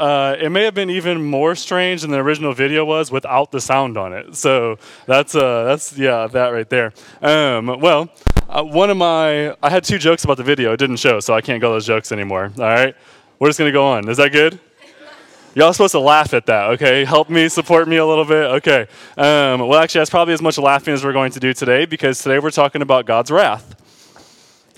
uh, it may have been even more strange than the original video was without the sound on it. So that's uh, that's yeah, that right there. Um, well, uh, one of my I had two jokes about the video. It didn't show, so I can't go those jokes anymore. All right, we're just gonna go on. Is that good? Y'all supposed to laugh at that, okay? Help me, support me a little bit, okay? Um, well, actually, that's probably as much laughing as we're going to do today because today we're talking about God's wrath.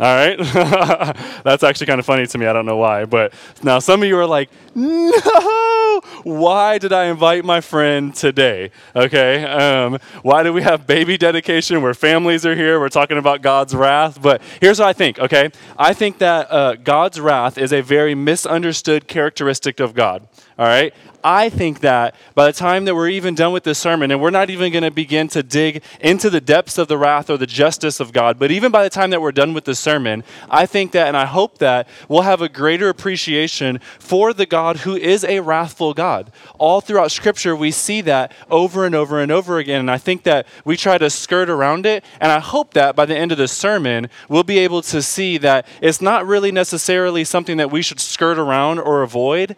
All right? That's actually kind of funny to me. I don't know why. But now some of you are like, no, why did I invite my friend today? Okay? Um, why do we have baby dedication where families are here? We're talking about God's wrath. But here's what I think, okay? I think that uh, God's wrath is a very misunderstood characteristic of God. All right? I think that by the time that we're even done with this sermon, and we're not even going to begin to dig into the depths of the wrath or the justice of God, but even by the time that we're done with the sermon, I think that and I hope that we'll have a greater appreciation for the God who is a wrathful God. All throughout Scripture, we see that over and over and over again, and I think that we try to skirt around it, and I hope that by the end of the sermon, we'll be able to see that it's not really necessarily something that we should skirt around or avoid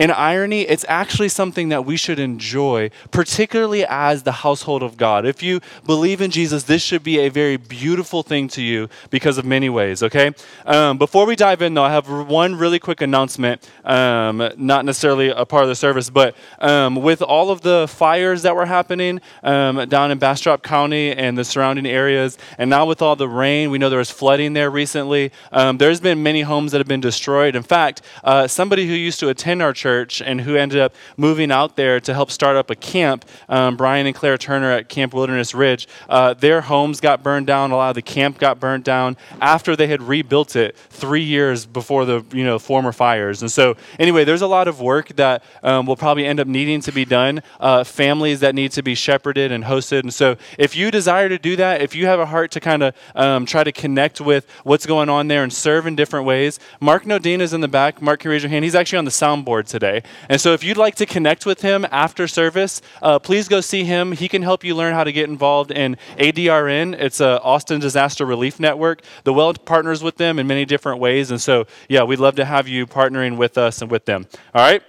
in irony, it's actually something that we should enjoy, particularly as the household of God. If you believe in Jesus, this should be a very beautiful thing to you because of many ways, okay? Um, before we dive in, though, I have one really quick announcement, um, not necessarily a part of the service, but um, with all of the fires that were happening um, down in Bastrop County and the surrounding areas, and now with all the rain, we know there was flooding there recently. Um, there's been many homes that have been destroyed. In fact, uh, somebody who used to attend our church, church and who ended up moving out there to help start up a camp, um, Brian and Claire Turner at Camp Wilderness Ridge, uh, their homes got burned down. A lot of the camp got burned down after they had rebuilt it three years before the you know former fires. And so, anyway, there's a lot of work that um, will probably end up needing to be done. Uh, families that need to be shepherded and hosted. And so, if you desire to do that, if you have a heart to kind of um, try to connect with what's going on there and serve in different ways, Mark Nodine is in the back. Mark, can you raise your hand? He's actually on the soundboard today today. And so if you'd like to connect with him after service, uh, please go see him. He can help you learn how to get involved in ADRN. It's a Austin Disaster Relief Network. The Well partners with them in many different ways. And so, yeah, we'd love to have you partnering with us and with them. All right?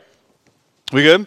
We good?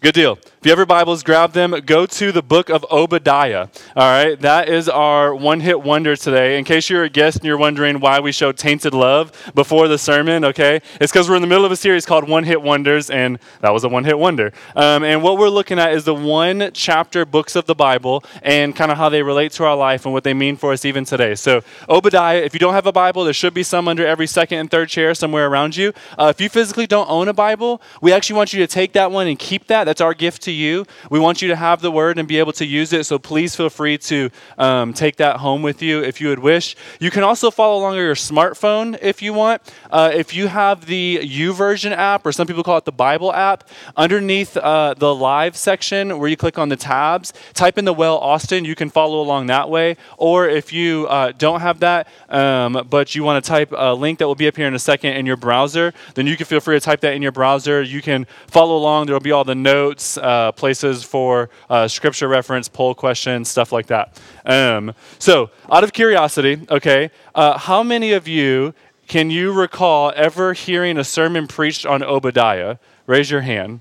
Good deal. If you have your Bibles, grab them. Go to the book of Obadiah. All right, that is our one hit wonder today. In case you're a guest and you're wondering why we show Tainted Love before the sermon, okay, it's because we're in the middle of a series called One Hit Wonders, and that was a one hit wonder. Um, and what we're looking at is the one chapter books of the Bible and kind of how they relate to our life and what they mean for us even today. So, Obadiah, if you don't have a Bible, there should be some under every second and third chair somewhere around you. Uh, if you physically don't own a Bible, we actually want you to take that one and keep that. That's our gift to to you. We want you to have the word and be able to use it, so please feel free to um, take that home with you if you would wish. You can also follow along on your smartphone if you want. Uh, if you have the YouVersion app, or some people call it the Bible app, underneath uh, the live section where you click on the tabs, type in the Well Austin. You can follow along that way. Or if you uh, don't have that, um, but you want to type a link that will be up here in a second in your browser, then you can feel free to type that in your browser. You can follow along. There will be all the notes, uh, uh, places for uh, scripture reference, poll questions, stuff like that. Um, so, out of curiosity, okay, uh, how many of you can you recall ever hearing a sermon preached on Obadiah? Raise your hand.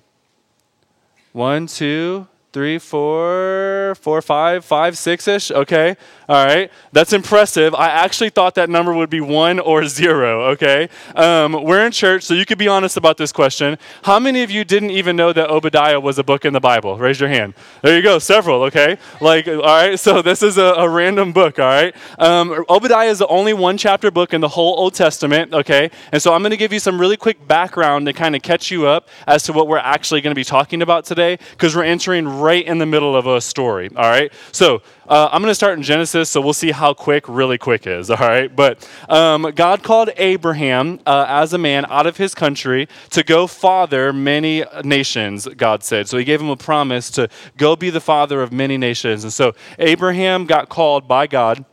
One, two, three, four, four, five, five, six ish. Okay. All right. That's impressive. I actually thought that number would be one or zero. Okay. Um, we're in church, so you could be honest about this question. How many of you didn't even know that Obadiah was a book in the Bible? Raise your hand. There you go. Several. Okay. Like, all right. So this is a, a random book. All right. Um, Obadiah is the only one chapter book in the whole Old Testament. Okay. And so I'm going to give you some really quick background to kind of catch you up as to what we're actually going to be talking about today because we're entering right in the middle of a story. All right. So uh, I'm going to start in Genesis, so we'll see how quick really quick is. All right. But um, God called Abraham uh, as a man out of his country to go father many nations, God said. So he gave him a promise to go be the father of many nations. And so Abraham got called by God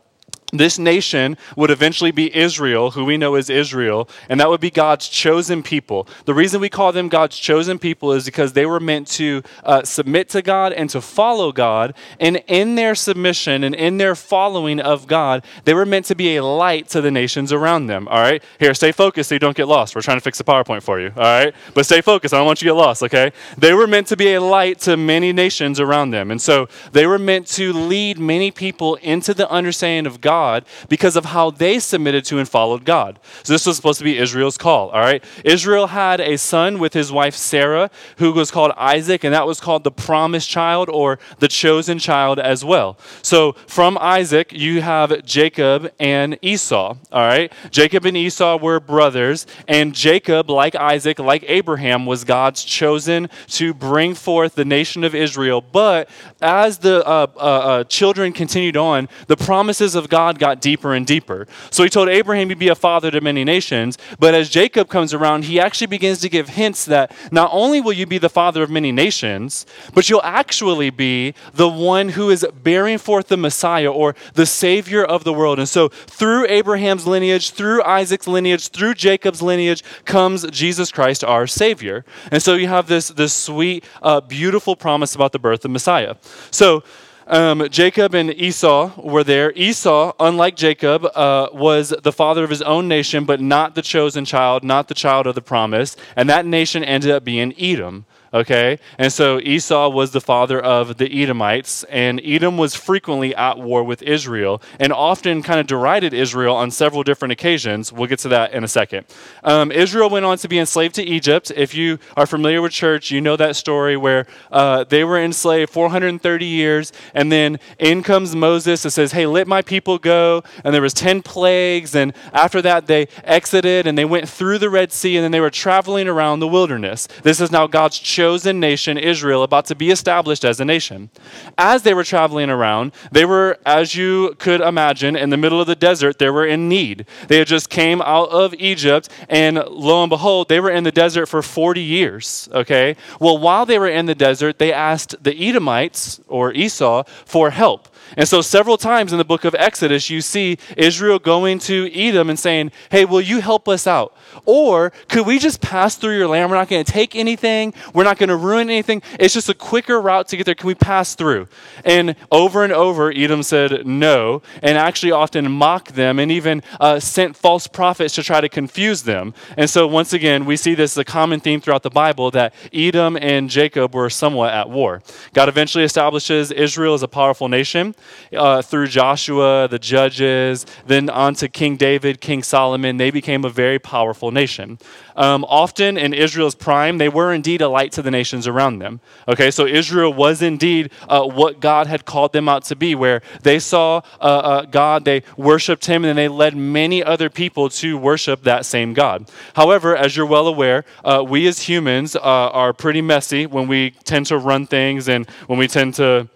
this nation would eventually be Israel, who we know as Israel, and that would be God's chosen people. The reason we call them God's chosen people is because they were meant to uh, submit to God and to follow God. And in their submission and in their following of God, they were meant to be a light to the nations around them. All right? Here, stay focused so you don't get lost. We're trying to fix the PowerPoint for you. All right? But stay focused. I don't want you to get lost, okay? They were meant to be a light to many nations around them. And so they were meant to lead many people into the understanding of God God because of how they submitted to and followed God. So this was supposed to be Israel's call, all right? Israel had a son with his wife Sarah who was called Isaac, and that was called the promised child or the chosen child as well. So from Isaac, you have Jacob and Esau, all right? Jacob and Esau were brothers, and Jacob, like Isaac, like Abraham, was God's chosen to bring forth the nation of Israel. But as the uh, uh, uh, children continued on, the promises of God God got deeper and deeper. So he told Abraham to be a father to many nations, but as Jacob comes around, he actually begins to give hints that not only will you be the father of many nations, but you'll actually be the one who is bearing forth the Messiah or the Savior of the world. And so through Abraham's lineage, through Isaac's lineage, through Jacob's lineage comes Jesus Christ, our Savior. And so you have this, this sweet, uh, beautiful promise about the birth of Messiah. So, um, Jacob and Esau were there. Esau, unlike Jacob, uh, was the father of his own nation, but not the chosen child, not the child of the promise. And that nation ended up being Edom. Okay? And so Esau was the father of the Edomites, and Edom was frequently at war with Israel and often kind of derided Israel on several different occasions. We'll get to that in a second. Um, Israel went on to be enslaved to Egypt. If you are familiar with church, you know that story where uh, they were enslaved 430 years, and then in comes Moses and says, Hey, let my people go. And there was 10 plagues, and after that, they exited and they went through the Red Sea, and then they were traveling around the wilderness. This is now God's chosen nation, Israel, about to be established as a nation. As they were traveling around, they were, as you could imagine, in the middle of the desert, they were in need. They had just came out of Egypt, and lo and behold, they were in the desert for 40 years, okay? Well, while they were in the desert, they asked the Edomites, or Esau, for help. And so, several times in the book of Exodus, you see Israel going to Edom and saying, Hey, will you help us out? Or could we just pass through your land? We're not going to take anything, we're not going to ruin anything. It's just a quicker route to get there. Can we pass through? And over and over, Edom said no, and actually often mocked them and even uh, sent false prophets to try to confuse them. And so, once again, we see this as a common theme throughout the Bible that Edom and Jacob were somewhat at war. God eventually establishes Israel as a powerful nation uh, through Joshua, the judges, then on to King David, King Solomon. They became a very powerful nation. Um, often in Israel's prime, they were indeed a light to the nations around them. Okay, so Israel was indeed uh, what God had called them out to be, where they saw uh, uh God, they worshiped Him, and they led many other people to worship that same God. However, as you're well aware, uh, we as humans uh, are pretty messy when we tend to run things and when we tend to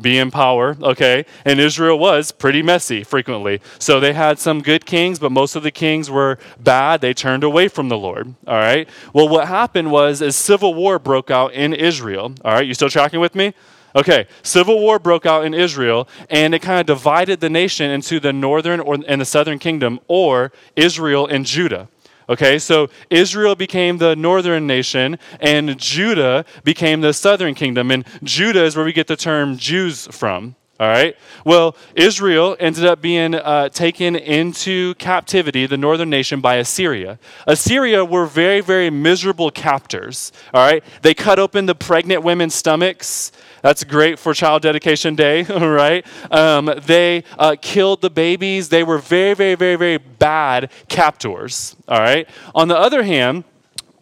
be in power, okay? And Israel was pretty messy frequently. So they had some good kings, but most of the kings were bad. They turned away from the Lord, all right? Well, what happened was a civil war broke out in Israel, all right? You still tracking with me? Okay, civil war broke out in Israel, and it kind of divided the nation into the northern or, and the southern kingdom, or Israel and Judah. Okay, so Israel became the northern nation, and Judah became the southern kingdom. And Judah is where we get the term Jews from. All right. Well, Israel ended up being uh, taken into captivity, the northern nation, by Assyria. Assyria were very, very miserable captors. All right. They cut open the pregnant women's stomachs. That's great for Child Dedication Day, All right. Um, they uh, killed the babies. They were very, very, very, very bad captors. All right. On the other hand,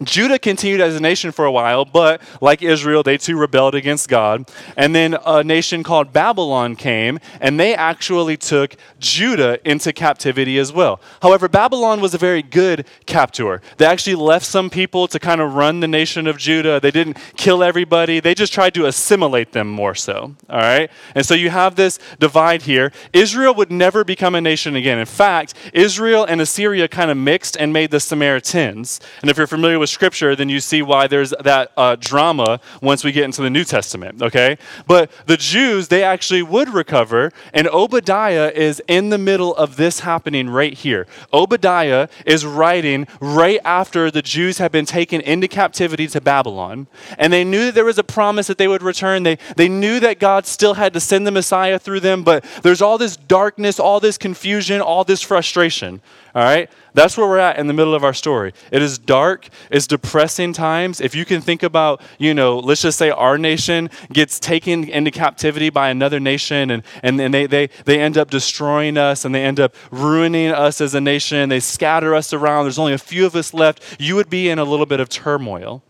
Judah continued as a nation for a while, but like Israel, they too rebelled against God. And then a nation called Babylon came, and they actually took Judah into captivity as well. However, Babylon was a very good captor. They actually left some people to kind of run the nation of Judah. They didn't kill everybody, they just tried to assimilate them more so. All right? And so you have this divide here. Israel would never become a nation again. In fact, Israel and Assyria kind of mixed and made the Samaritans. And if you're familiar with with Scripture, then you see why there's that uh, drama once we get into the New Testament, okay? But the Jews, they actually would recover, and Obadiah is in the middle of this happening right here. Obadiah is writing right after the Jews have been taken into captivity to Babylon, and they knew that there was a promise that they would return. They, they knew that God still had to send the Messiah through them, but there's all this darkness, all this confusion, all this frustration. All right? That's where we're at in the middle of our story. It is dark, it's depressing times. If you can think about, you know, let's just say our nation gets taken into captivity by another nation and, and, and they, they, they end up destroying us and they end up ruining us as a nation. They scatter us around. There's only a few of us left. You would be in a little bit of turmoil.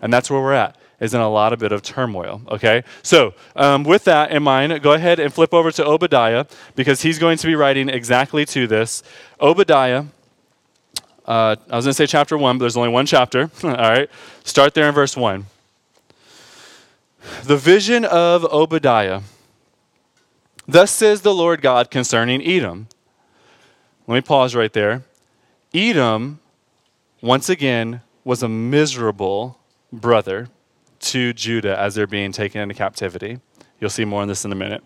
And that's where we're at is in a lot of bit of turmoil. Okay, so um, with that in mind, go ahead and flip over to Obadiah because he's going to be writing exactly to this. Obadiah. Uh, I was going to say chapter one, but there's only one chapter. All right, start there in verse one. The vision of Obadiah. Thus says the Lord God concerning Edom. Let me pause right there. Edom, once again, was a miserable brother to Judah as they're being taken into captivity. You'll see more on this in a minute.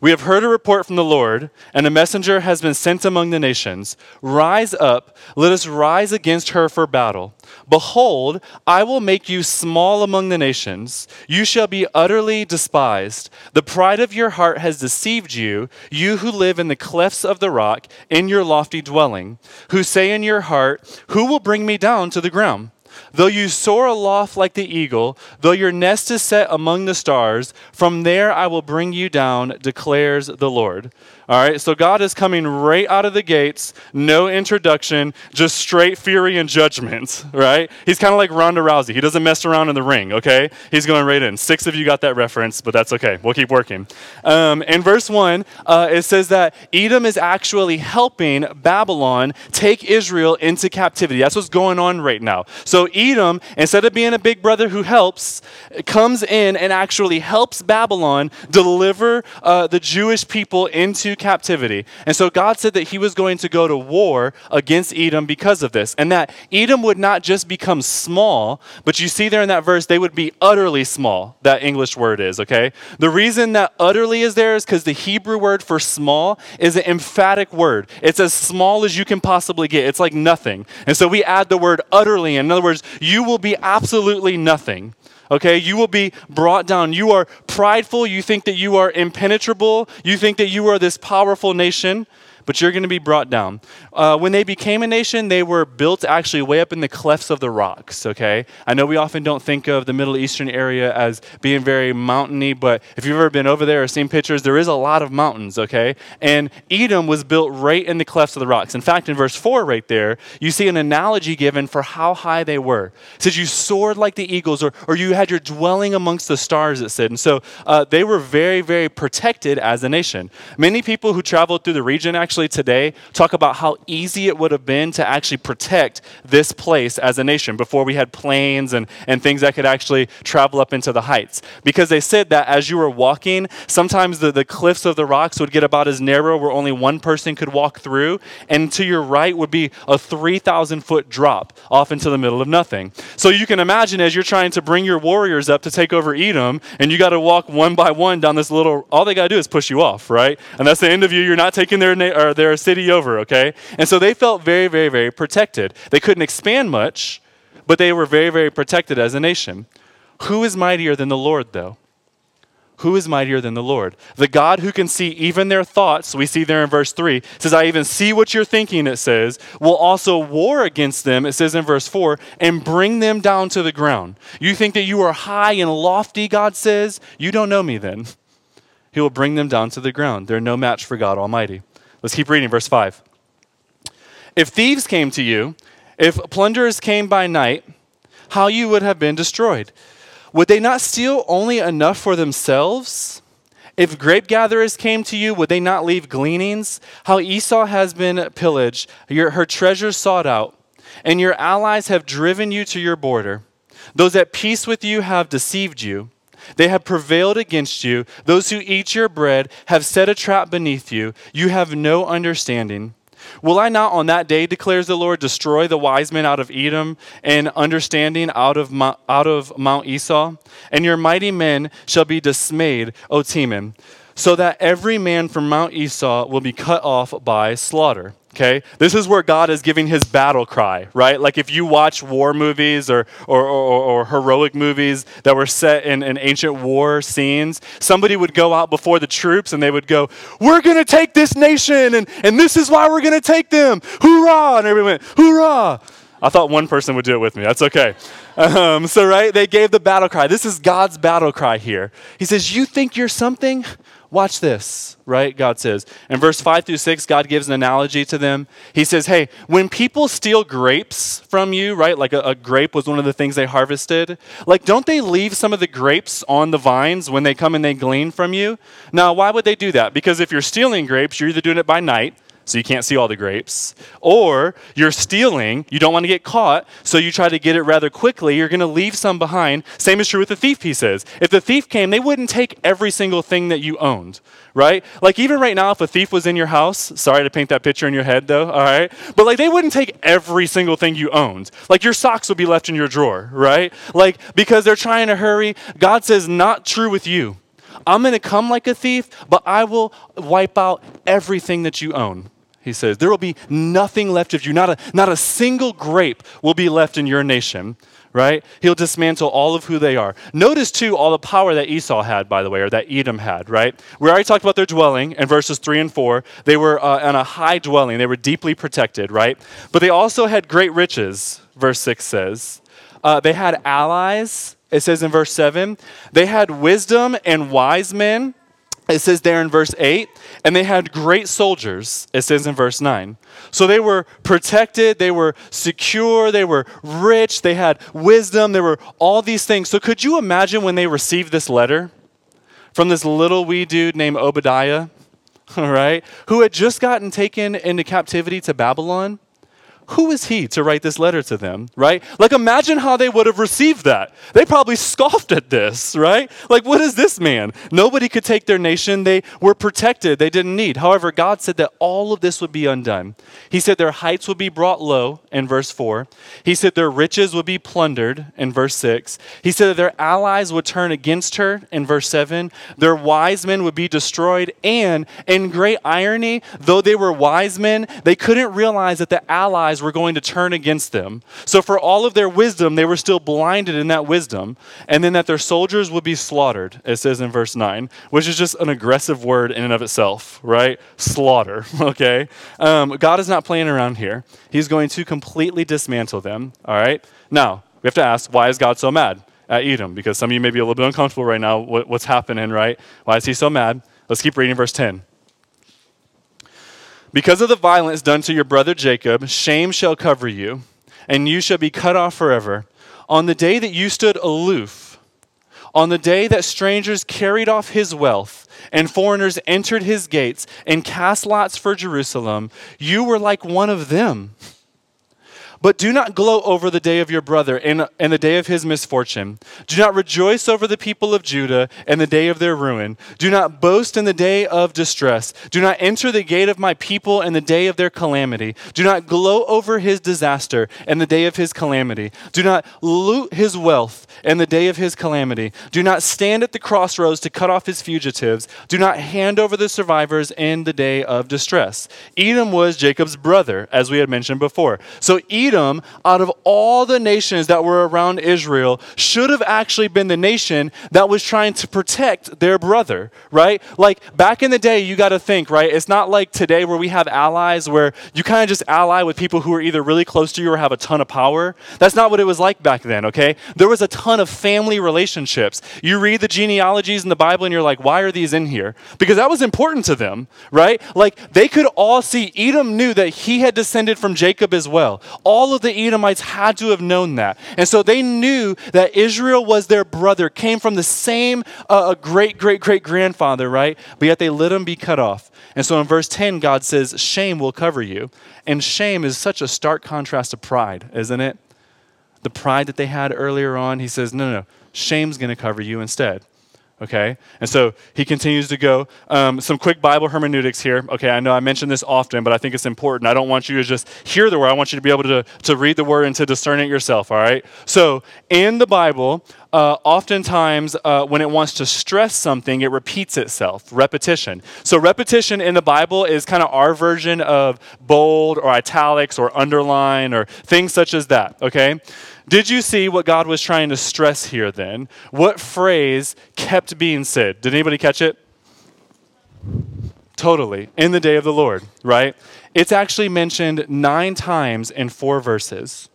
We have heard a report from the Lord, and a messenger has been sent among the nations. Rise up, let us rise against her for battle. Behold, I will make you small among the nations. You shall be utterly despised. The pride of your heart has deceived you, you who live in the clefts of the rock, in your lofty dwelling, who say in your heart, Who will bring me down to the ground? Though you soar aloft like the eagle, though your nest is set among the stars, from there I will bring you down, declares the Lord. All right, so God is coming right out of the gates, no introduction, just straight fury and judgment, right? He's kind of like Ronda Rousey. He doesn't mess around in the ring, okay? He's going right in. Six of you got that reference, but that's okay. We'll keep working. Um, in verse 1, uh, it says that Edom is actually helping Babylon take Israel into captivity. That's what's going on right now. So Edom, instead of being a big brother who helps, comes in and actually helps Babylon deliver uh, the Jewish people into captivity. And so God said that he was going to go to war against Edom because of this. And that Edom would not just become small, but you see there in that verse, they would be utterly small. That English word is, okay? The reason that utterly is there is because the Hebrew word for small is an emphatic word. It's as small as you can possibly get, it's like nothing. And so we add the word utterly. In other words, you will be absolutely nothing. Okay, you will be brought down. You are prideful. You think that you are impenetrable. You think that you are this powerful nation but you're going to be brought down. Uh, when they became a nation, they were built actually way up in the clefts of the rocks, okay? I know we often don't think of the Middle Eastern area as being very mountainy, but if you've ever been over there or seen pictures, there is a lot of mountains, okay? And Edom was built right in the clefts of the rocks. In fact, in verse 4 right there, you see an analogy given for how high they were. It says you soared like the eagles, or, or you had your dwelling amongst the stars, it said. And so uh, they were very, very protected as a nation. Many people who traveled through the region actually actually today talk about how easy it would have been to actually protect this place as a nation before we had planes and, and things that could actually travel up into the heights. Because they said that as you were walking, sometimes the, the cliffs of the rocks would get about as narrow where only one person could walk through, and to your right would be a 3,000 foot drop off into the middle of nothing. So you can imagine as you're trying to bring your warriors up to take over Edom, and you got to walk one by one down this little, all they got to do is push you off, right? And that's the end of you. You're not taking their, na- or a city over, okay? And so they felt very, very, very protected. They couldn't expand much, but they were very, very protected as a nation. Who is mightier than the Lord, though? Who is mightier than the Lord? The God who can see even their thoughts, we see there in verse 3, says, I even see what you're thinking, it says, will also war against them, it says in verse 4, and bring them down to the ground. You think that you are high and lofty, God says? You don't know me then. He will bring them down to the ground. They're no match for God Almighty. Let's keep reading, verse 5. If thieves came to you, if plunderers came by night, how you would have been destroyed. Would they not steal only enough for themselves? If grape gatherers came to you, would they not leave gleanings? How Esau has been pillaged, your, her treasures sought out, and your allies have driven you to your border. Those at peace with you have deceived you. They have prevailed against you. Those who eat your bread have set a trap beneath you. You have no understanding. Will I not on that day, declares the Lord, destroy the wise men out of Edom and understanding out of, out of Mount Esau? And your mighty men shall be dismayed, O Teman, so that every man from Mount Esau will be cut off by slaughter. Okay? This is where God is giving his battle cry, right? Like if you watch war movies or, or, or, or heroic movies that were set in, in ancient war scenes, somebody would go out before the troops and they would go, We're going to take this nation and, and this is why we're going to take them. Hoorah! And everyone went, Hoorah! I thought one person would do it with me. That's okay. Um, so, right, they gave the battle cry. This is God's battle cry here. He says, You think you're something? Watch this, right? God says. In verse 5 through 6, God gives an analogy to them. He says, Hey, when people steal grapes from you, right? Like a, a, grape was one of the things they harvested. Like, don't they leave some of the grapes on the vines when they come and they glean from you? Now, why would they do that? Because if you're stealing grapes, you're either doing it by night so you can't see all the grapes. Or you're stealing, you don't want to get caught, so you try to get it rather quickly. You're going to leave some behind. Same is true with the thief, he says. If the thief came, they wouldn't take every single thing that you owned, right? Like even right now, if a thief was in your house, sorry to paint that picture in your head though, all right? But like they wouldn't take every single thing you owned. Like your socks would be left in your drawer, right? Like because they're trying to hurry. God says, not true with you. I'm going to come like a thief, but I will wipe out everything that you own he says. There will be nothing left of you. Not a, not a single grape will be left in your nation, right? He'll dismantle all of who they are. Notice, too, all the power that Esau had, by the way, or that Edom had, right? We already talked about their dwelling in verses 3 and 4. They were uh, on a high dwelling, they were deeply protected, right? But they also had great riches, verse 6 says. Uh, they had allies, it says in verse 7. They had wisdom and wise men it says there in verse 8, and they had great soldiers, it says in verse 9. So they were protected, they were secure, they were rich, they had wisdom, there were all these things. So could you imagine when they received this letter from this little wee dude named Obadiah, all right, who had just gotten taken into captivity to Babylon? Who is he to write this letter to them, right? Like, imagine how they would have received that. They probably scoffed at this, right? Like, what is this man? Nobody could take their nation. They were protected, they didn't need. However, God said that all of this would be undone. He said their heights would be brought low in verse 4. He said their riches would be plundered in verse 6. He said that their allies would turn against her in verse 7. Their wise men would be destroyed. And in great irony, though they were wise men, they couldn't realize that the allies were going to turn against them. So, for all of their wisdom, they were still blinded in that wisdom. And then that their soldiers would be slaughtered, it says in verse 9, which is just an aggressive word in and of itself, right? Slaughter, okay? Um, God is not playing around here. He's going to completely dismantle them, all right? Now, we have to ask, why is God so mad at Edom? Because some of you may be a little bit uncomfortable right now. what's happening, right? Why is he so mad? Let's keep reading verse 10. Because of the violence done to your brother Jacob, shame shall cover you, and you shall be cut off forever. On the day that you stood aloof, on the day that strangers carried off his wealth, and foreigners entered his gates and cast lots for Jerusalem, you were like one of them. But do not gloat over the day of your brother and, and the day of his misfortune. Do not rejoice over the people of Judah and the day of their ruin. Do not boast in the day of distress. Do not enter the gate of my people in the day of their calamity. Do not gloat over his disaster and the day of his calamity. Do not loot his wealth in the day of his calamity. Do not stand at the crossroads to cut off his fugitives. Do not hand over the survivors in the day of distress. Edom was Jacob's brother, as we had mentioned before. So Edom Edom, out of all the nations that were around Israel, should have actually been the nation that was trying to protect their brother, right? Like back in the day, you got to think, right? It's not like today where we have allies where you kind of just ally with people who are either really close to you or have a ton of power. That's not what it was like back then, okay? There was a ton of family relationships. You read the genealogies in the Bible and you're like, why are these in here? Because that was important to them, right? Like they could all see, Edom knew that he had descended from Jacob as well. All all of the Edomites had to have known that. And so they knew that Israel was their brother, came from the same uh, great, great, great grandfather, right? But yet they let him be cut off. And so in verse 10, God says, Shame will cover you. And shame is such a stark contrast to pride, isn't it? The pride that they had earlier on, he says, No, no, no. Shame's going to cover you instead. Okay? And so he continues to go. Um, some quick Bible hermeneutics here. Okay, I know I mention this often, but I think it's important. I don't want you to just hear the word, I want you to be able to, to read the word and to discern it yourself, all right? So in the Bible, uh, oftentimes uh, when it wants to stress something, it repeats itself. Repetition. So, repetition in the Bible is kind of our version of bold or italics or underline or things such as that, okay? Did you see what God was trying to stress here then? What phrase kept being said? Did anybody catch it? Totally. In the day of the Lord, right? It's actually mentioned nine times in four verses.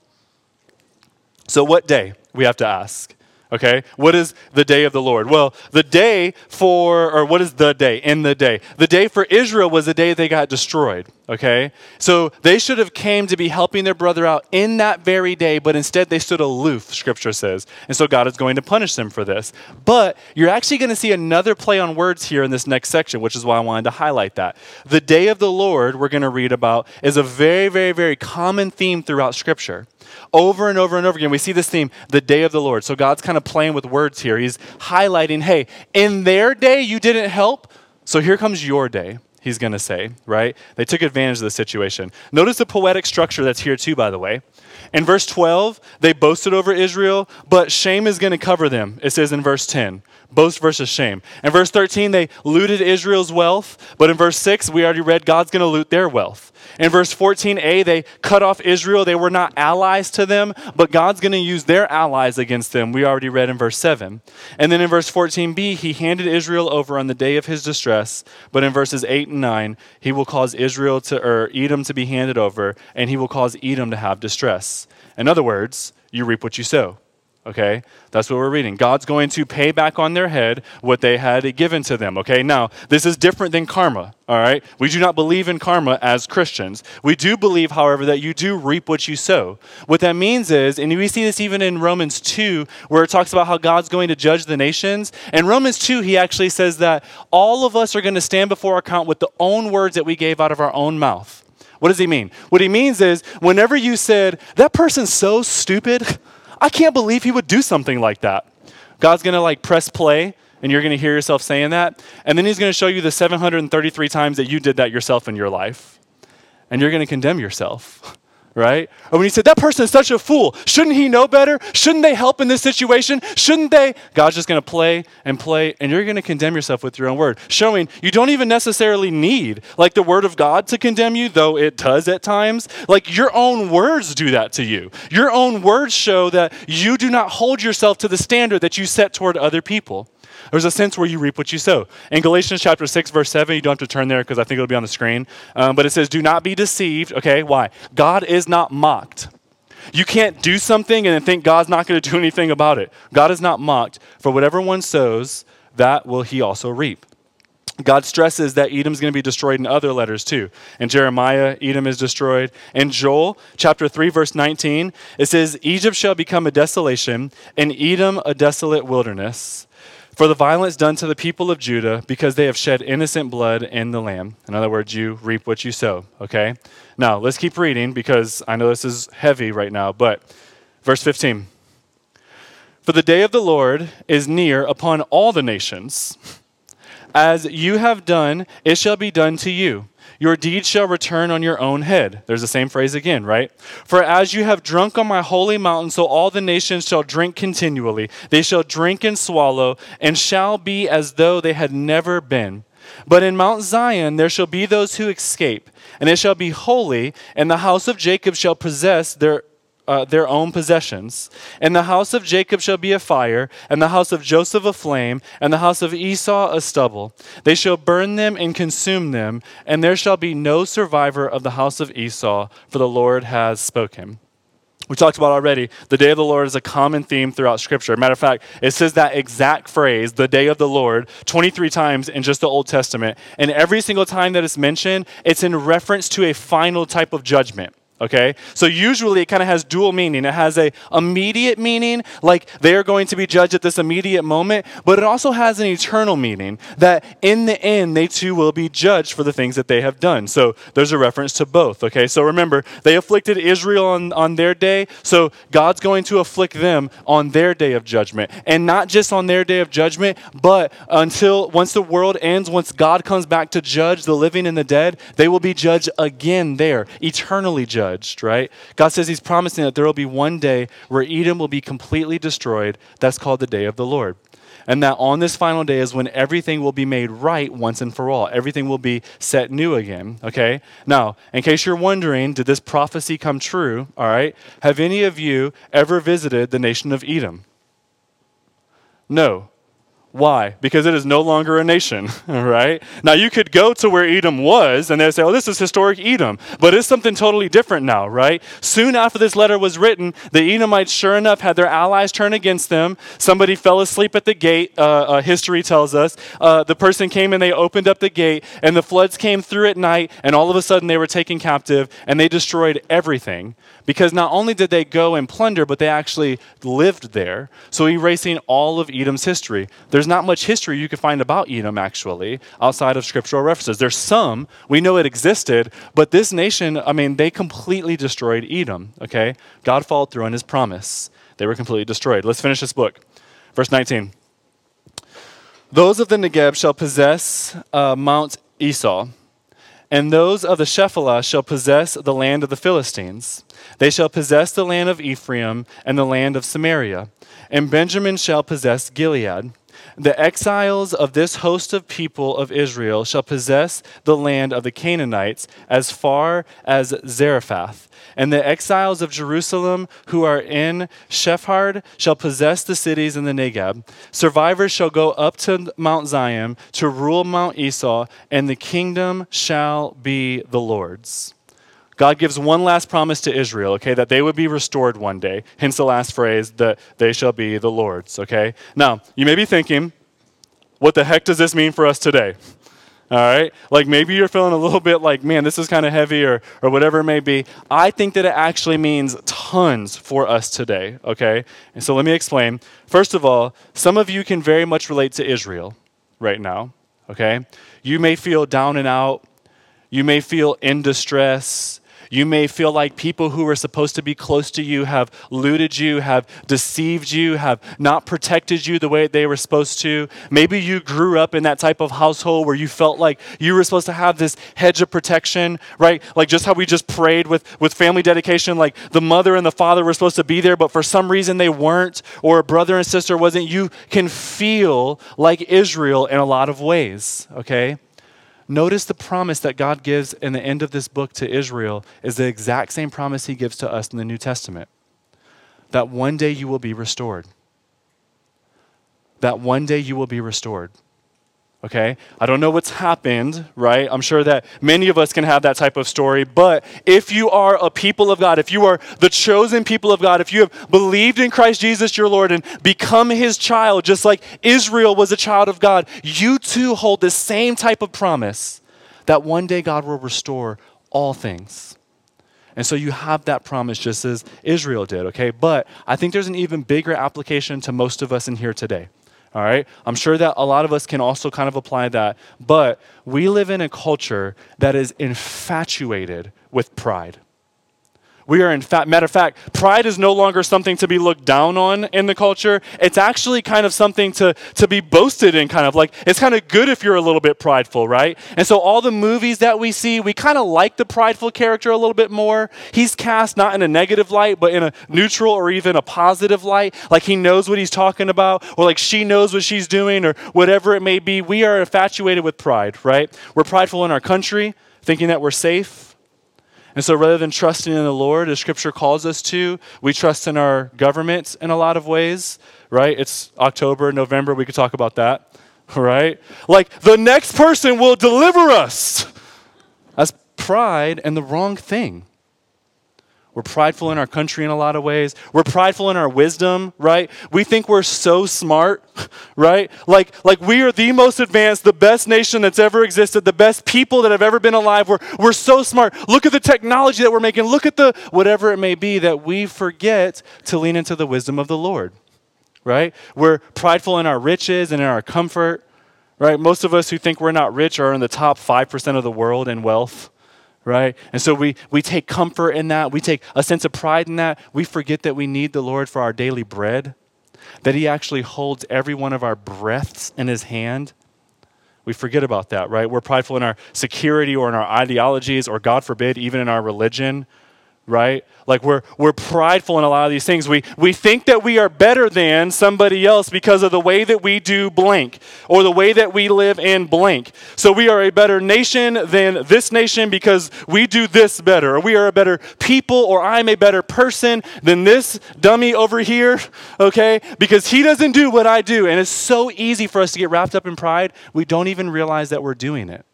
So, what day? We have to ask. Okay? What is the day of the Lord? Well, the day for, or what is the day in the day? The day for Israel was the day they got destroyed. Okay? So they should have came to be helping their brother out in that very day, but instead they stood aloof, scripture says. And so God is going to punish them for this. But you're actually going to see another play on words here in this next section, which is why I wanted to highlight that. The day of the Lord, we're going to read about, is a very, very, very common theme throughout scripture. Over and over and over again, we see this theme, the day of the Lord. So God's kind of playing with words here. He's highlighting, hey, in their day you didn't help, so here comes your day he's going to say, right? They took advantage of the situation. Notice the poetic structure that's here, too, by the way. In verse 12, they boasted over Israel, but shame is going to cover them. It says in verse 10 boast versus shame. In verse 13, they looted Israel's wealth, but in verse 6, we already read God's going to loot their wealth. In verse 14a, they cut off Israel. They were not allies to them, but God's going to use their allies against them. We already read in verse 7. And then in verse 14b, he handed Israel over on the day of his distress, but in verses 8 and 9, he will cause Israel to, or Edom to be handed over, and he will cause Edom to have distress. In other words, you reap what you sow. Okay? That's what we're reading. God's going to pay back on their head what they had given to them. Okay? Now, this is different than karma. All right? We do not believe in karma as Christians. We do believe, however, that you do reap what you sow. What that means is, and we see this even in Romans 2, where it talks about how God's going to judge the nations. In Romans 2, he actually says that all of us are going to stand before account with the own words that we gave out of our own mouth. What does he mean? What he means is, whenever you said, that person's so stupid, I can't believe he would do something like that. God's going to like press play and you're going to hear yourself saying that. And then he's going to show you the 733 times that you did that yourself in your life. And you're going to condemn yourself. right? Or when you said, that person is such a fool. Shouldn't he know better? Shouldn't they help in this situation? Shouldn't they? God's just going to play and play, and you're going to condemn yourself with your own word, showing you don't even necessarily need like the word of God to condemn you, though it does at times. Like your own words do that to you. Your own words show that you do not hold yourself to the standard that you set toward other people. There's a sense where you reap what you sow. In Galatians chapter 6, verse 7, you don't have to turn there because I think it'll be on the screen. Um, but it says, Do not be deceived. Okay, why? God is not mocked. You can't do something and then think God's not going to do anything about it. God is not mocked. For whatever one sows, that will he also reap. God stresses that Edom's going to be destroyed in other letters too. In Jeremiah, Edom is destroyed. In Joel, chapter 3, verse 19, it says, Egypt shall become a desolation, and Edom a desolate wilderness for the violence done to the people of Judah, because they have shed innocent blood in the Lamb. In other words, you reap what you sow, okay? Now, let's keep reading because I know this is heavy right now, but verse 15. For the day of the Lord is near upon all the nations. As you have done, it shall be done to you. Your deeds shall return on your own head. There's the same phrase again, right? For as you have drunk on my holy mountain, so all the nations shall drink continually. They shall drink and swallow, and shall be as though they had never been. But in Mount Zion there shall be those who escape, and it shall be holy, and the house of Jacob shall possess their uh, their own possessions. And the house of Jacob shall be a fire, and the house of Joseph a flame, and the house of Esau a stubble. They shall burn them and consume them, and there shall be no survivor of the house of Esau, for the Lord has spoken. We talked about already, the day of the Lord is a common theme throughout Scripture. Matter of fact, it says that exact phrase, the day of the Lord, 23 times in just the Old Testament. And every single time that it's mentioned, it's in reference to a final type of judgment okay? So usually it kind of has dual meaning. It has a immediate meaning, like they are going to be judged at this immediate moment, but it also has an eternal meaning that in the end they too will be judged for the things that they have done. So there's a reference to both, okay? So remember, they afflicted Israel on, on their day, so God's going to afflict them on their day of judgment. And not just on their day of judgment, but until once the world ends, once God comes back to judge the living and the dead, they will be judged again there, eternally judged, right? God says He's promising that there will be one day where Edom will be completely destroyed. That's called the day of the Lord. And that on this final day is when everything will be made right once and for all. Everything will be set new again, okay? Now, in case you're wondering, did this prophecy come true? All right? Have any of you ever visited the nation of Edom? No. Why? Because it is no longer a nation, right? Now, you could go to where Edom was and they'd say, oh, this is historic Edom, but it's something totally different now, right? Soon after this letter was written, the Edomites, sure enough, had their allies turn against them. Somebody fell asleep at the gate, uh, uh, history tells us. Uh, the person came and they opened up the gate, and the floods came through at night, and all of a sudden they were taken captive, and they destroyed everything. Because not only did they go and plunder, but they actually lived there. So erasing all of Edom's history. Not much history you can find about Edom, actually, outside of scriptural references. There's some, we know it existed, but this nation, I mean, they completely destroyed Edom, okay? God followed through on his promise. They were completely destroyed. Let's finish this book. Verse 19. Those of the Negeb shall possess uh, Mount Esau and those of the Shephelah shall possess the land of the Philistines. They shall possess the land of Ephraim and the land of Samaria. And Benjamin shall possess Gilead. The exiles of this host of people of Israel shall possess the land of the Canaanites as far as Zarephath. And the exiles of Jerusalem who are in Sepharad shall possess the cities in the Negeb. Survivors shall go up to Mount Zion to rule Mount Esau, and the kingdom shall be the Lord's. God gives one last promise to Israel, okay, that they would be restored one day. Hence the last phrase, that they shall be the Lord's, okay? Now, you may be thinking, what the heck does this mean for us today? All right? Like maybe you're feeling a little bit like, man, this is kind of heavy or, or whatever it may be. I think that it actually means tons for us today, okay? And so let me explain. First of all, some of you can very much relate to Israel right now, okay? You may feel down and out. You may feel in distress. You may feel like people who are supposed to be close to you have looted you, have deceived you, have not protected you the way they were supposed to. Maybe you grew up in that type of household where you felt like you were supposed to have this hedge of protection, right? Like just how we just prayed with, with family dedication, like the mother and the father were supposed to be there, but for some reason they weren't, or a brother and sister wasn't. You can feel like Israel in a lot of ways, okay? Notice the promise that God gives in the end of this book to Israel is the exact same promise he gives to us in the New Testament that one day you will be restored. That one day you will be restored okay? I don't know what's happened, right? I'm sure that many of us can have that type of story, but if you are a people of God, if you are the chosen people of God, if you have believed in Christ Jesus your Lord and become his child, just like Israel was a child of God, you too hold the same type of promise that one day God will restore all things. And so you have that promise just as Israel did, okay? But I think there's an even bigger application to most of us in here today. All right? I'm sure that a lot of us can also kind of apply that. But we live in a culture that is infatuated with pride. We are in fact, matter of fact, pride is no longer something to be looked down on in the culture. It's actually kind of something to, to be boasted in, kind of like it's kind of good if you're a little bit prideful, right? And so all the movies that we see, we kind of like the prideful character a little bit more. He's cast not in a negative light, but in a neutral or even a positive light. Like he knows what he's talking about, or like she knows what she's doing, or whatever it may be. We are infatuated with pride, right? We're prideful in our country, thinking that we're safe and so rather than trusting in the Lord, as Scripture calls us to, we trust in our government in a lot of ways, right? It's October, November, we could talk about that, right? Like the next person will deliver us. That's pride and the wrong thing. We're prideful in our country in a lot of ways. We're prideful in our wisdom, right? We think we're so smart, right? Like, like we are the most advanced, the best nation that's ever existed, the best people that have ever been alive. We're, we're so smart. Look at the technology that we're making. Look at the whatever it may be that we forget to lean into the wisdom of the Lord, right? We're prideful in our riches and in our comfort, right? Most of us who think we're not rich are in the top 5% of the world in wealth right? And so we, we take comfort in that. We take a sense of pride in that. We forget that we need the Lord for our daily bread, that He actually holds every one of our breaths in His hand. We forget about that, right? We're prideful in our security or in our ideologies, or God forbid, even in our religion, right? Like we're, we're prideful in a lot of these things. We, we think that we are better than somebody else because of the way that we do blank or the way that we live in blank. So we are a better nation than this nation because we do this better. Or we are a better people or I'm a better person than this dummy over here, okay? Because he doesn't do what I do. And it's so easy for us to get wrapped up in pride, we don't even realize that we're doing it.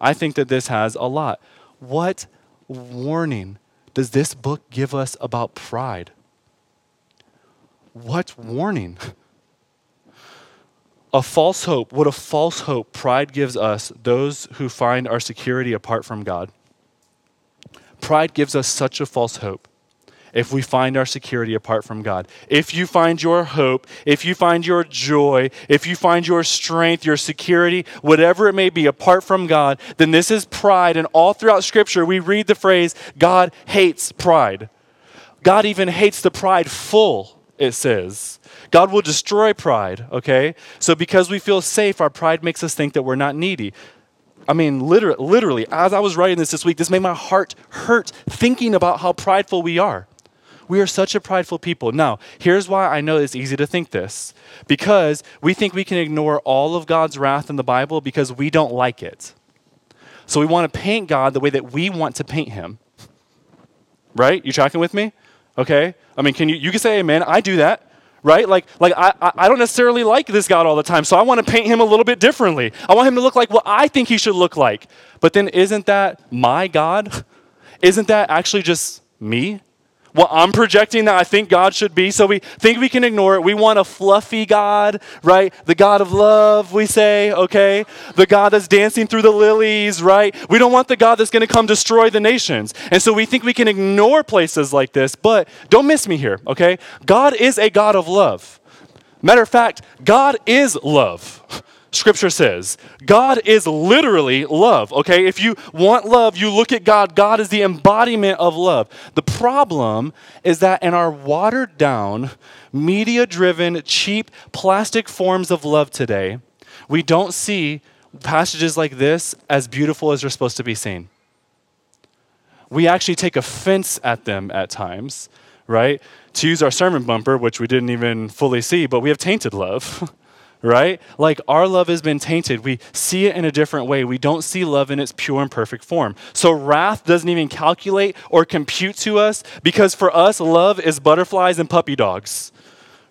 I think that this has a lot. What warning does this book give us about pride? What warning? A false hope. What a false hope pride gives us, those who find our security apart from God. Pride gives us such a false hope if we find our security apart from God. If you find your hope, if you find your joy, if you find your strength, your security, whatever it may be, apart from God, then this is pride. And all throughout Scripture, we read the phrase, God hates pride. God even hates the prideful, it says. God will destroy pride, okay? So because we feel safe, our pride makes us think that we're not needy. I mean, literally, literally, as I was writing this this week, this made my heart hurt thinking about how prideful we are. We are such a prideful people. Now, here's why I know it's easy to think this because we think we can ignore all of God's wrath in the Bible because we don't like it. So we want to paint God the way that we want to paint him. Right? You tracking with me? Okay? I mean, can you you can say amen. I do that. Right? Like, like I, I don't necessarily like this God all the time, so I want to paint him a little bit differently. I want him to look like what I think he should look like. But then isn't that my God? Isn't that actually just me? What I'm projecting that I think God should be. So we think we can ignore it. We want a fluffy God, right? The God of love, we say, okay? The God that's dancing through the lilies, right? We don't want the God that's going to come destroy the nations. And so we think we can ignore places like this, but don't miss me here, okay? God is a God of love. Matter of fact, God is love. Scripture says. God is literally love, okay? If you want love, you look at God. God is the embodiment of love. The problem is that in our watered down, media driven, cheap, plastic forms of love today, we don't see passages like this as beautiful as they're supposed to be seen. We actually take offense at them at times, right? To use our sermon bumper, which we didn't even fully see, but we have tainted love. right? Like our love has been tainted. We see it in a different way. We don't see love in its pure and perfect form. So wrath doesn't even calculate or compute to us because for us, love is butterflies and puppy dogs,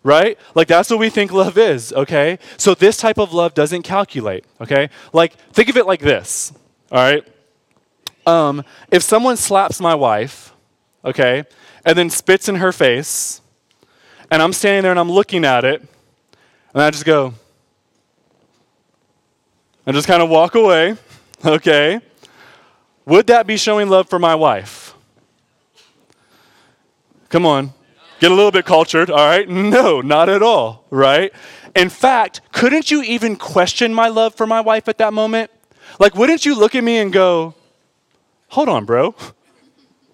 right? Like that's what we think love is, okay? So this type of love doesn't calculate, okay? Like think of it like this, all right? Um, if someone slaps my wife, okay, and then spits in her face, and I'm standing there and I'm looking at it, and I just go, and just kind of walk away, okay? Would that be showing love for my wife? Come on. Get a little bit cultured, all right? No, not at all, right? In fact, couldn't you even question my love for my wife at that moment? Like, wouldn't you look at me and go, hold on, bro?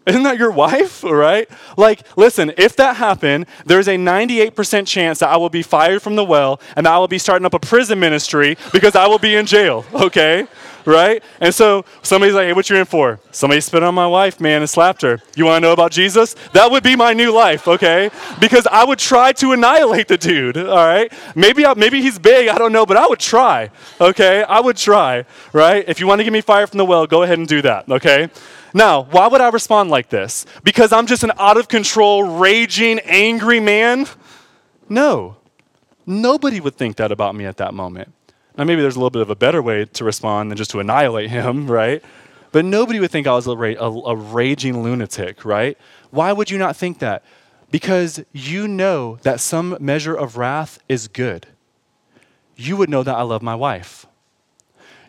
Isn't that your wife? Right? Like, listen, if that happened, there's a 98% chance that I will be fired from the well and I will be starting up a prison ministry because I will be in jail, okay? Right? And so somebody's like, hey, what you in for? Somebody spit on my wife, man, and slapped her. You want to know about Jesus? That would be my new life, okay? Because I would try to annihilate the dude, all right? Maybe, I, maybe he's big, I don't know, but I would try, okay? I would try, right? If you want to get me fired from the well, go ahead and do that, okay? Now, why would I respond like this? Because I'm just an out of control, raging, angry man? No. Nobody would think that about me at that moment. Now, maybe there's a little bit of a better way to respond than just to annihilate him, right? but nobody would think I was a, a, a raging lunatic, right? Why would you not think that? Because you know that some measure of wrath is good. You would know that I love my wife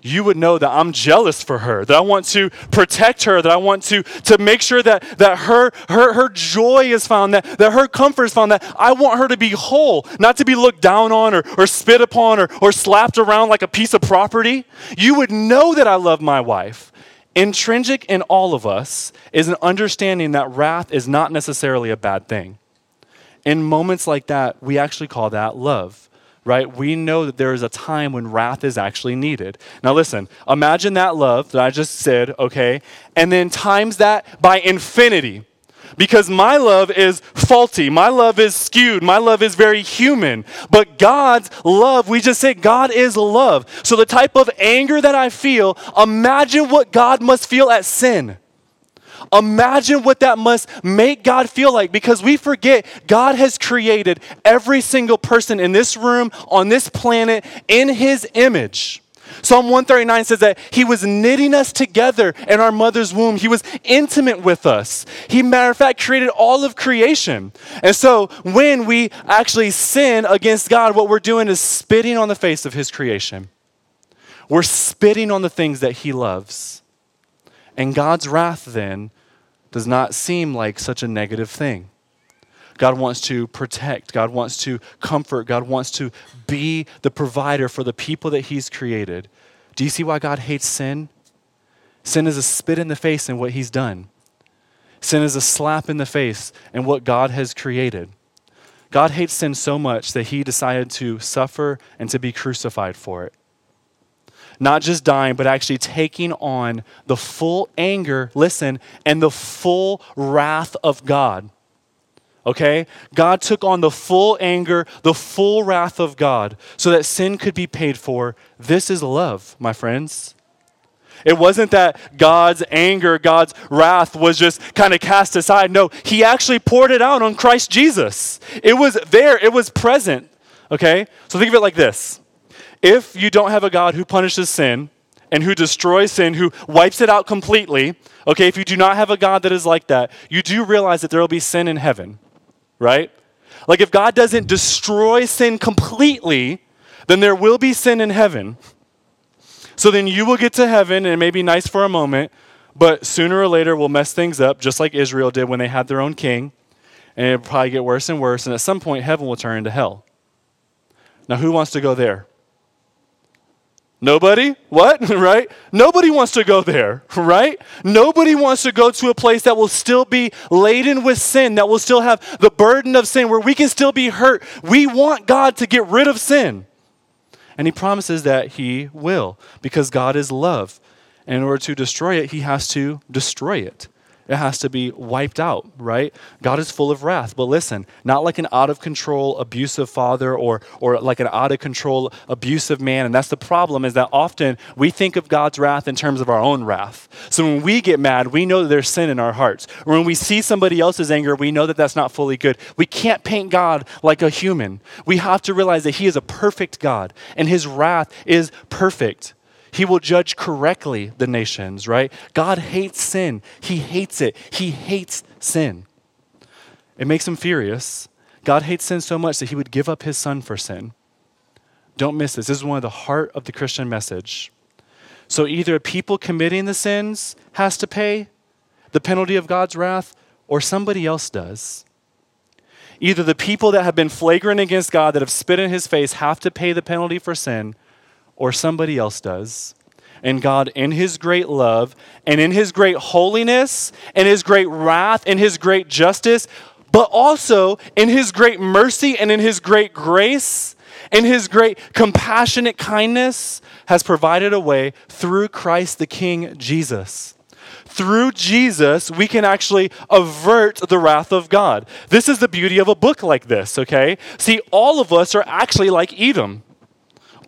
you would know that I'm jealous for her, that I want to protect her, that I want to, to make sure that, that her, her, her joy is found, that, that her comfort is found, that I want her to be whole, not to be looked down on or, or spit upon or, or slapped around like a piece of property. You would know that I love my wife. Intrinsic in all of us is an understanding that wrath is not necessarily a bad thing. In moments like that, we actually call that love right? We know that there is a time when wrath is actually needed. Now, listen, imagine that love that I just said, okay, and then times that by infinity. Because my love is faulty. My love is skewed. My love is very human. But God's love, we just say God is love. So the type of anger that I feel, imagine what God must feel at sin. Imagine what that must make God feel like because we forget God has created every single person in this room, on this planet, in His image. Psalm 139 says that He was knitting us together in our mother's womb. He was intimate with us. He, matter of fact, created all of creation. And so when we actually sin against God, what we're doing is spitting on the face of His creation. We're spitting on the things that He loves. And God's wrath then does not seem like such a negative thing. God wants to protect, God wants to comfort, God wants to be the provider for the people that He's created. Do you see why God hates sin? Sin is a spit in the face in what He's done. Sin is a slap in the face in what God has created. God hates sin so much that He decided to suffer and to be crucified for it not just dying, but actually taking on the full anger, listen, and the full wrath of God. Okay? God took on the full anger, the full wrath of God, so that sin could be paid for. This is love, my friends. It wasn't that God's anger, God's wrath was just kind of cast aside. No, He actually poured it out on Christ Jesus. It was there, it was present. Okay? So think of it like this if you don't have a God who punishes sin and who destroys sin, who wipes it out completely, okay, if you do not have a God that is like that, you do realize that there will be sin in heaven, right? Like if God doesn't destroy sin completely, then there will be sin in heaven. So then you will get to heaven and it may be nice for a moment, but sooner or later we'll mess things up, just like Israel did when they had their own king. And it'll probably get worse and worse. And at some point, heaven will turn into hell. Now, who wants to go there? Nobody? What? right? Nobody wants to go there, right? Nobody wants to go to a place that will still be laden with sin, that will still have the burden of sin, where we can still be hurt. We want God to get rid of sin. And He promises that He will, because God is love. And in order to destroy it, He has to destroy it it has to be wiped out, right? God is full of wrath. But listen, not like an out of control abusive father or, or like an out of control abusive man. And that's the problem is that often we think of God's wrath in terms of our own wrath. So when we get mad, we know that there's sin in our hearts. Or when we see somebody else's anger, we know that that's not fully good. We can't paint God like a human. We have to realize that He is a perfect God and His wrath is perfect. He will judge correctly the nations, right? God hates sin. He hates it. He hates sin. It makes him furious. God hates sin so much that he would give up his son for sin. Don't miss this. This is one of the heart of the Christian message. So either people committing the sins has to pay the penalty of God's wrath or somebody else does. Either the people that have been flagrant against God, that have spit in his face, have to pay the penalty for sin, or somebody else does. And God, in His great love and in His great holiness and His great wrath and His great justice, but also in His great mercy and in His great grace and His great compassionate kindness, has provided a way through Christ the King Jesus. Through Jesus, we can actually avert the wrath of God. This is the beauty of a book like this, okay? See, all of us are actually like Edom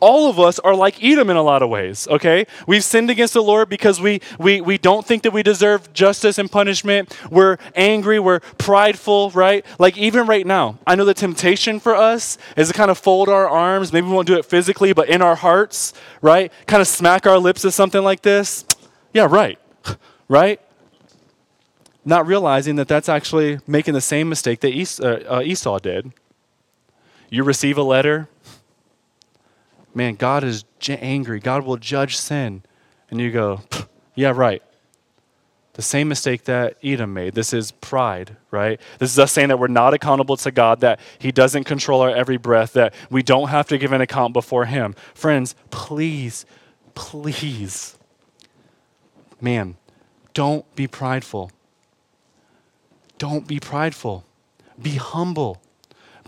all of us are like Edom in a lot of ways, okay? We've sinned against the Lord because we, we, we don't think that we deserve justice and punishment. We're angry, we're prideful, right? Like even right now, I know the temptation for us is to kind of fold our arms. Maybe we won't do it physically, but in our hearts, right? Kind of smack our lips at something like this. Yeah, right. right? Not realizing that that's actually making the same mistake that Esau, uh, uh, Esau did. You receive a letter, man, God is angry. God will judge sin. And you go, yeah, right. The same mistake that Edom made. This is pride, right? This is us saying that we're not accountable to God, that He doesn't control our every breath, that we don't have to give an account before Him. Friends, please, please, man, don't be prideful. Don't be prideful. Be humble.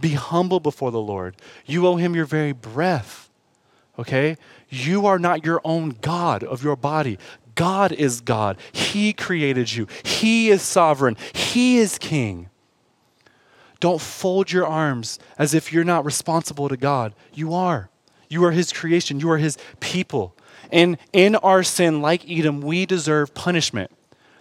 Be humble before the Lord. You owe Him your very breath. Okay? You are not your own God of your body. God is God. He created you. He is sovereign. He is king. Don't fold your arms as if you're not responsible to God. You are. You are His creation. You are His people. And in our sin, like Edom, we deserve punishment.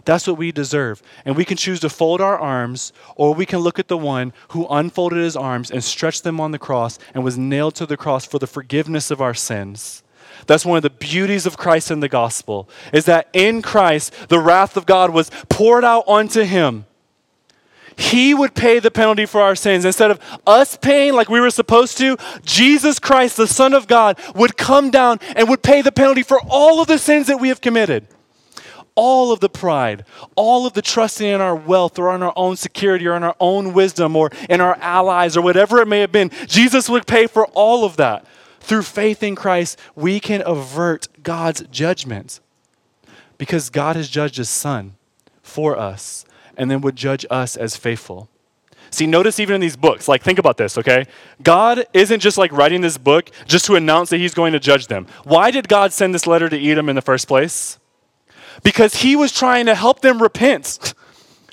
That's what we deserve. And we can choose to fold our arms, or we can look at the one who unfolded his arms and stretched them on the cross and was nailed to the cross for the forgiveness of our sins. That's one of the beauties of Christ in the gospel, is that in Christ, the wrath of God was poured out onto him. He would pay the penalty for our sins. Instead of us paying like we were supposed to, Jesus Christ, the Son of God, would come down and would pay the penalty for all of the sins that we have committed. All of the pride, all of the trusting in our wealth or in our own security or in our own wisdom or in our allies or whatever it may have been, Jesus would pay for all of that. Through faith in Christ, we can avert God's judgment because God has judged his son for us and then would judge us as faithful. See, notice even in these books, like think about this, okay? God isn't just like writing this book just to announce that he's going to judge them. Why did God send this letter to Edom in the first place? Because he was trying to help them repent,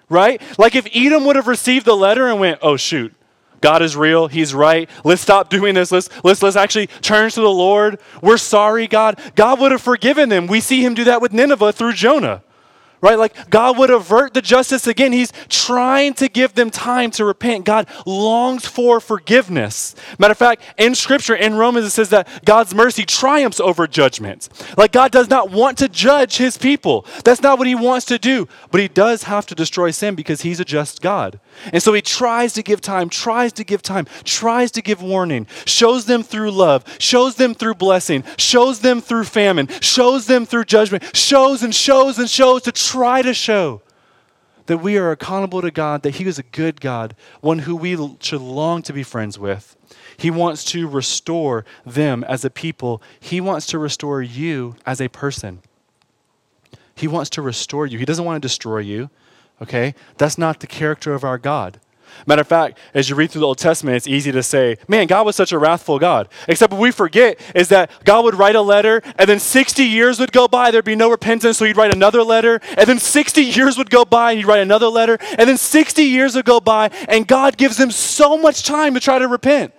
right? Like if Edom would have received the letter and went, oh shoot, God is real. He's right. Let's stop doing this. Let's, let's, let's actually turn to the Lord. We're sorry, God. God would have forgiven them. We see him do that with Nineveh through Jonah right? Like God would avert the justice again. He's trying to give them time to repent. God longs for forgiveness. Matter of fact, in Scripture, in Romans, it says that God's mercy triumphs over judgment. Like God does not want to judge his people. That's not what he wants to do. But he does have to destroy sin because he's a just God. And so he tries to give time, tries to give time, tries to give warning, shows them through love, shows them through blessing, shows them through famine, shows them through judgment, shows and shows and shows to try to show that we are accountable to God, that He is a good God, one who we should long to be friends with. He wants to restore them as a people, He wants to restore you as a person. He wants to restore you. He doesn't want to destroy you, okay? That's not the character of our God. Matter of fact, as you read through the Old Testament, it's easy to say, man, God was such a wrathful God. Except what we forget is that God would write a letter, and then 60 years would go by, there'd be no repentance, so he'd write another letter, and then 60 years would go by, and he'd write another letter, and then 60 years would go by, and God gives them so much time to try to repent.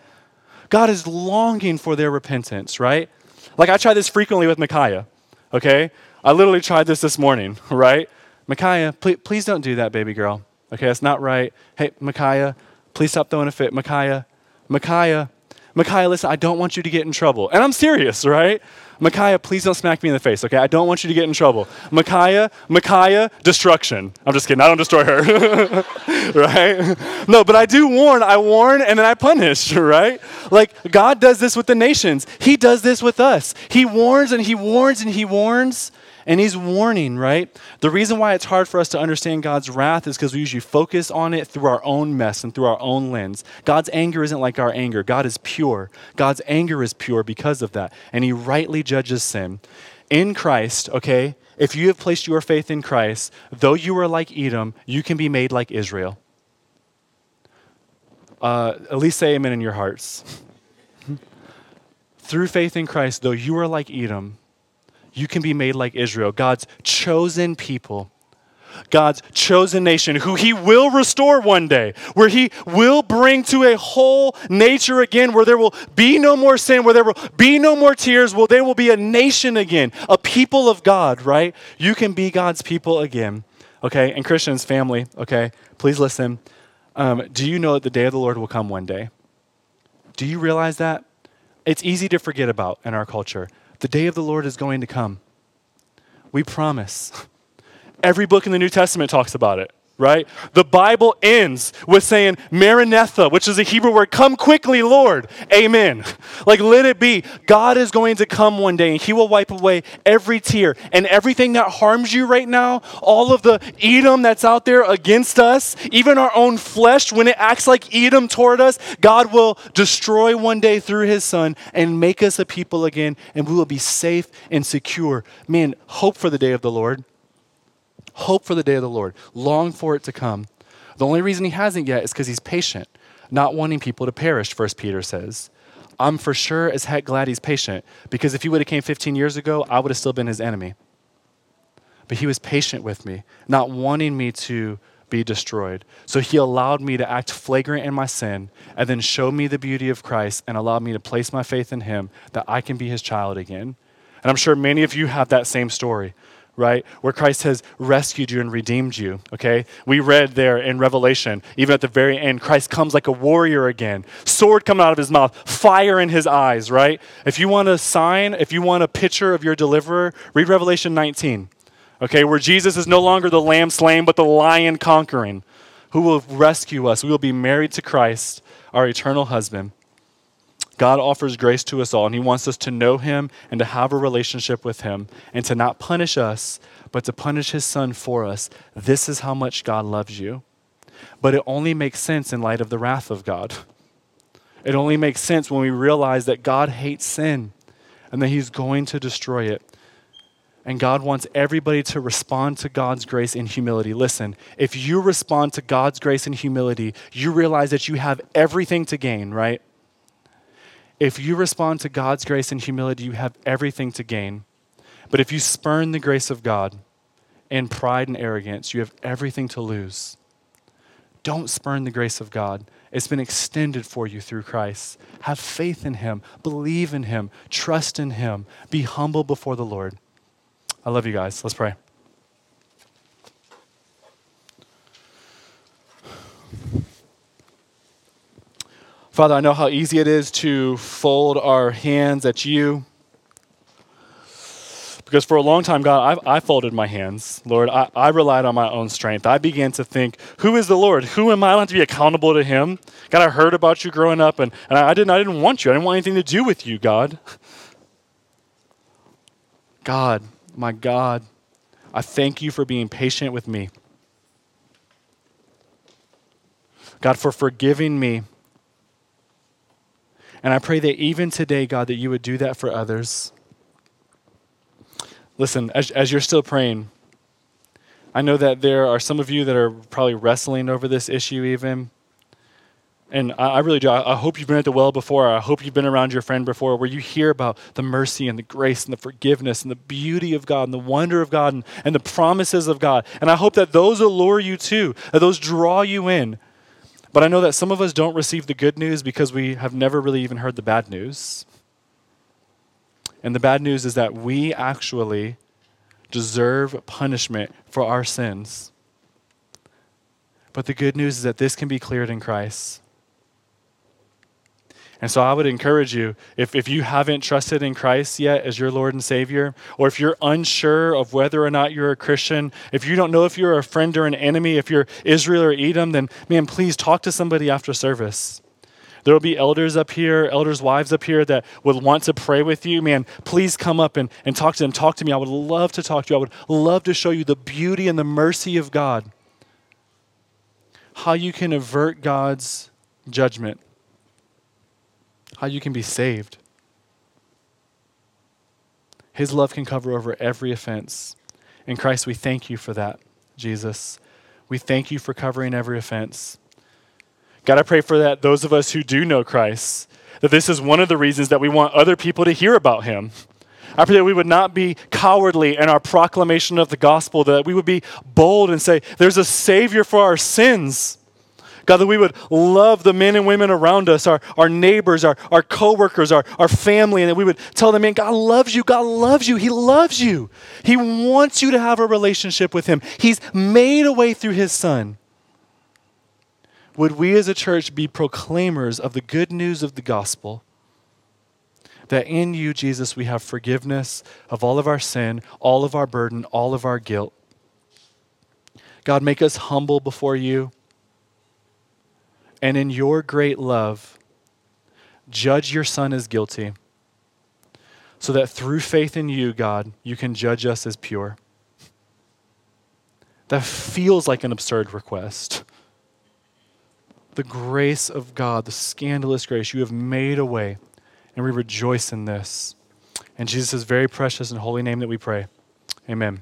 God is longing for their repentance, right? Like I try this frequently with Micaiah, okay? I literally tried this this morning, right? Micaiah, please, please don't do that, baby girl. Okay, that's not right. Hey, Micaiah, please stop throwing a fit. Micaiah, Micaiah, Micaiah, listen, I don't want you to get in trouble. And I'm serious, right? Micaiah, please don't smack me in the face, okay? I don't want you to get in trouble. Micaiah, Micaiah, destruction. I'm just kidding. I don't destroy her, right? No, but I do warn. I warn and then I punish, right? Like God does this with the nations. He does this with us. He warns and he warns and he warns and he's warning, right? The reason why it's hard for us to understand God's wrath is because we usually focus on it through our own mess and through our own lens. God's anger isn't like our anger. God is pure. God's anger is pure because of that. And he rightly judges sin. In Christ, okay, if you have placed your faith in Christ, though you are like Edom, you can be made like Israel. Uh, at least say amen in your hearts. Through faith in Christ, though you are like Edom, you can be made like Israel, God's chosen people. God's chosen nation, who he will restore one day, where he will bring to a whole nature again, where there will be no more sin, where there will be no more tears, where there will be a nation again, a people of God, right? You can be God's people again, okay? And Christians, family, okay, please listen. Um, do you know that the day of the Lord will come one day? Do you realize that? It's easy to forget about in our culture. The day of the Lord is going to come. We promise. Every book in the New Testament talks about it right? The Bible ends with saying, Maranatha, which is a Hebrew word, come quickly, Lord. Amen. Like, let it be. God is going to come one day and He will wipe away every tear and everything that harms you right now, all of the Edom that's out there against us, even our own flesh, when it acts like Edom toward us, God will destroy one day through His Son and make us a people again, and we will be safe and secure. Man, hope for the day of the Lord. Hope for the day of the Lord. Long for it to come. The only reason he hasn't yet is because he's patient, not wanting people to perish, First Peter says. I'm for sure as heck glad he's patient because if he would have came 15 years ago, I would have still been his enemy. But he was patient with me, not wanting me to be destroyed. So he allowed me to act flagrant in my sin and then show me the beauty of Christ and allowed me to place my faith in him that I can be his child again. And I'm sure many of you have that same story right? Where Christ has rescued you and redeemed you, okay? We read there in Revelation, even at the very end, Christ comes like a warrior again, sword coming out of his mouth, fire in his eyes, right? If you want a sign, if you want a picture of your deliverer, read Revelation 19, okay? Where Jesus is no longer the lamb slain, but the lion conquering, who will rescue us. We will be married to Christ, our eternal husband. God offers grace to us all, and He wants us to know Him and to have a relationship with Him and to not punish us, but to punish His Son for us. This is how much God loves you. But it only makes sense in light of the wrath of God. It only makes sense when we realize that God hates sin and that He's going to destroy it. And God wants everybody to respond to God's grace in humility. Listen, if you respond to God's grace in humility, you realize that you have everything to gain, right? If you respond to God's grace and humility, you have everything to gain. But if you spurn the grace of God in pride and arrogance, you have everything to lose. Don't spurn the grace of God. It's been extended for you through Christ. Have faith in Him, believe in Him, trust in Him, be humble before the Lord. I love you guys. Let's pray. Father, I know how easy it is to fold our hands at you. Because for a long time, God, I, I folded my hands. Lord, I, I, relied on my own strength. I began to think, who is the Lord? Who am I? I have to be accountable to him. God, I heard about you growing up, and, and I, didn't, I didn't want you. I didn't want anything to do with you, God. God, my God, I thank you for being patient with me. God, for forgiving me and I pray that even today, God, that you would do that for others. Listen, as, as you're still praying, I know that there are some of you that are probably wrestling over this issue, even. And I, I really do. I, I, hope you've been at the well before. I hope you've been around your friend before where you hear about the mercy and the grace and the forgiveness and the beauty of God and the wonder of God and, and the promises of God. And I hope that those allure you too, that those draw you in. But I know that some of us don't receive the good news because we have never really even heard the bad news. And the bad news is that we actually deserve punishment for our sins. But the good news is that this can be cleared in Christ. And so I would encourage you, if, if you haven't trusted in Christ yet as your Lord and Savior, or if you're unsure of whether or not you're a Christian, if you don't know if you're a friend or an enemy, if you're Israel or Edom, then man, please talk to somebody after service. There will be elders up here, elders' wives up here that would want to pray with you. Man, please come up and, and talk to them. Talk to me. I would love to talk to you. I would love to show you the beauty and the mercy of God. How you can avert God's judgment how you can be saved. His love can cover over every offense. In Christ, we thank you for that, Jesus. We thank you for covering every offense. God, I pray for that those of us who do know Christ, that this is one of the reasons that we want other people to hear about him. I pray that we would not be cowardly in our proclamation of the gospel, that we would be bold and say, There's a Savior for our sins. God, that we would love the men and women around us, our, our neighbors, our, our coworkers, our, our family, and that we would tell them, man, God loves you. God loves you. He loves you. He wants you to have a relationship with Him. He's made a way through His Son. Would we as a church be proclaimers of the good news of the gospel? That in you, Jesus, we have forgiveness of all of our sin, all of our burden, all of our guilt. God, make us humble before you. And in your great love, judge your son as guilty, so that through faith in you, God, you can judge us as pure. That feels like an absurd request. The grace of God, the scandalous grace, you have made a way, and we rejoice in this. In Jesus' very precious and holy name that we pray. Amen.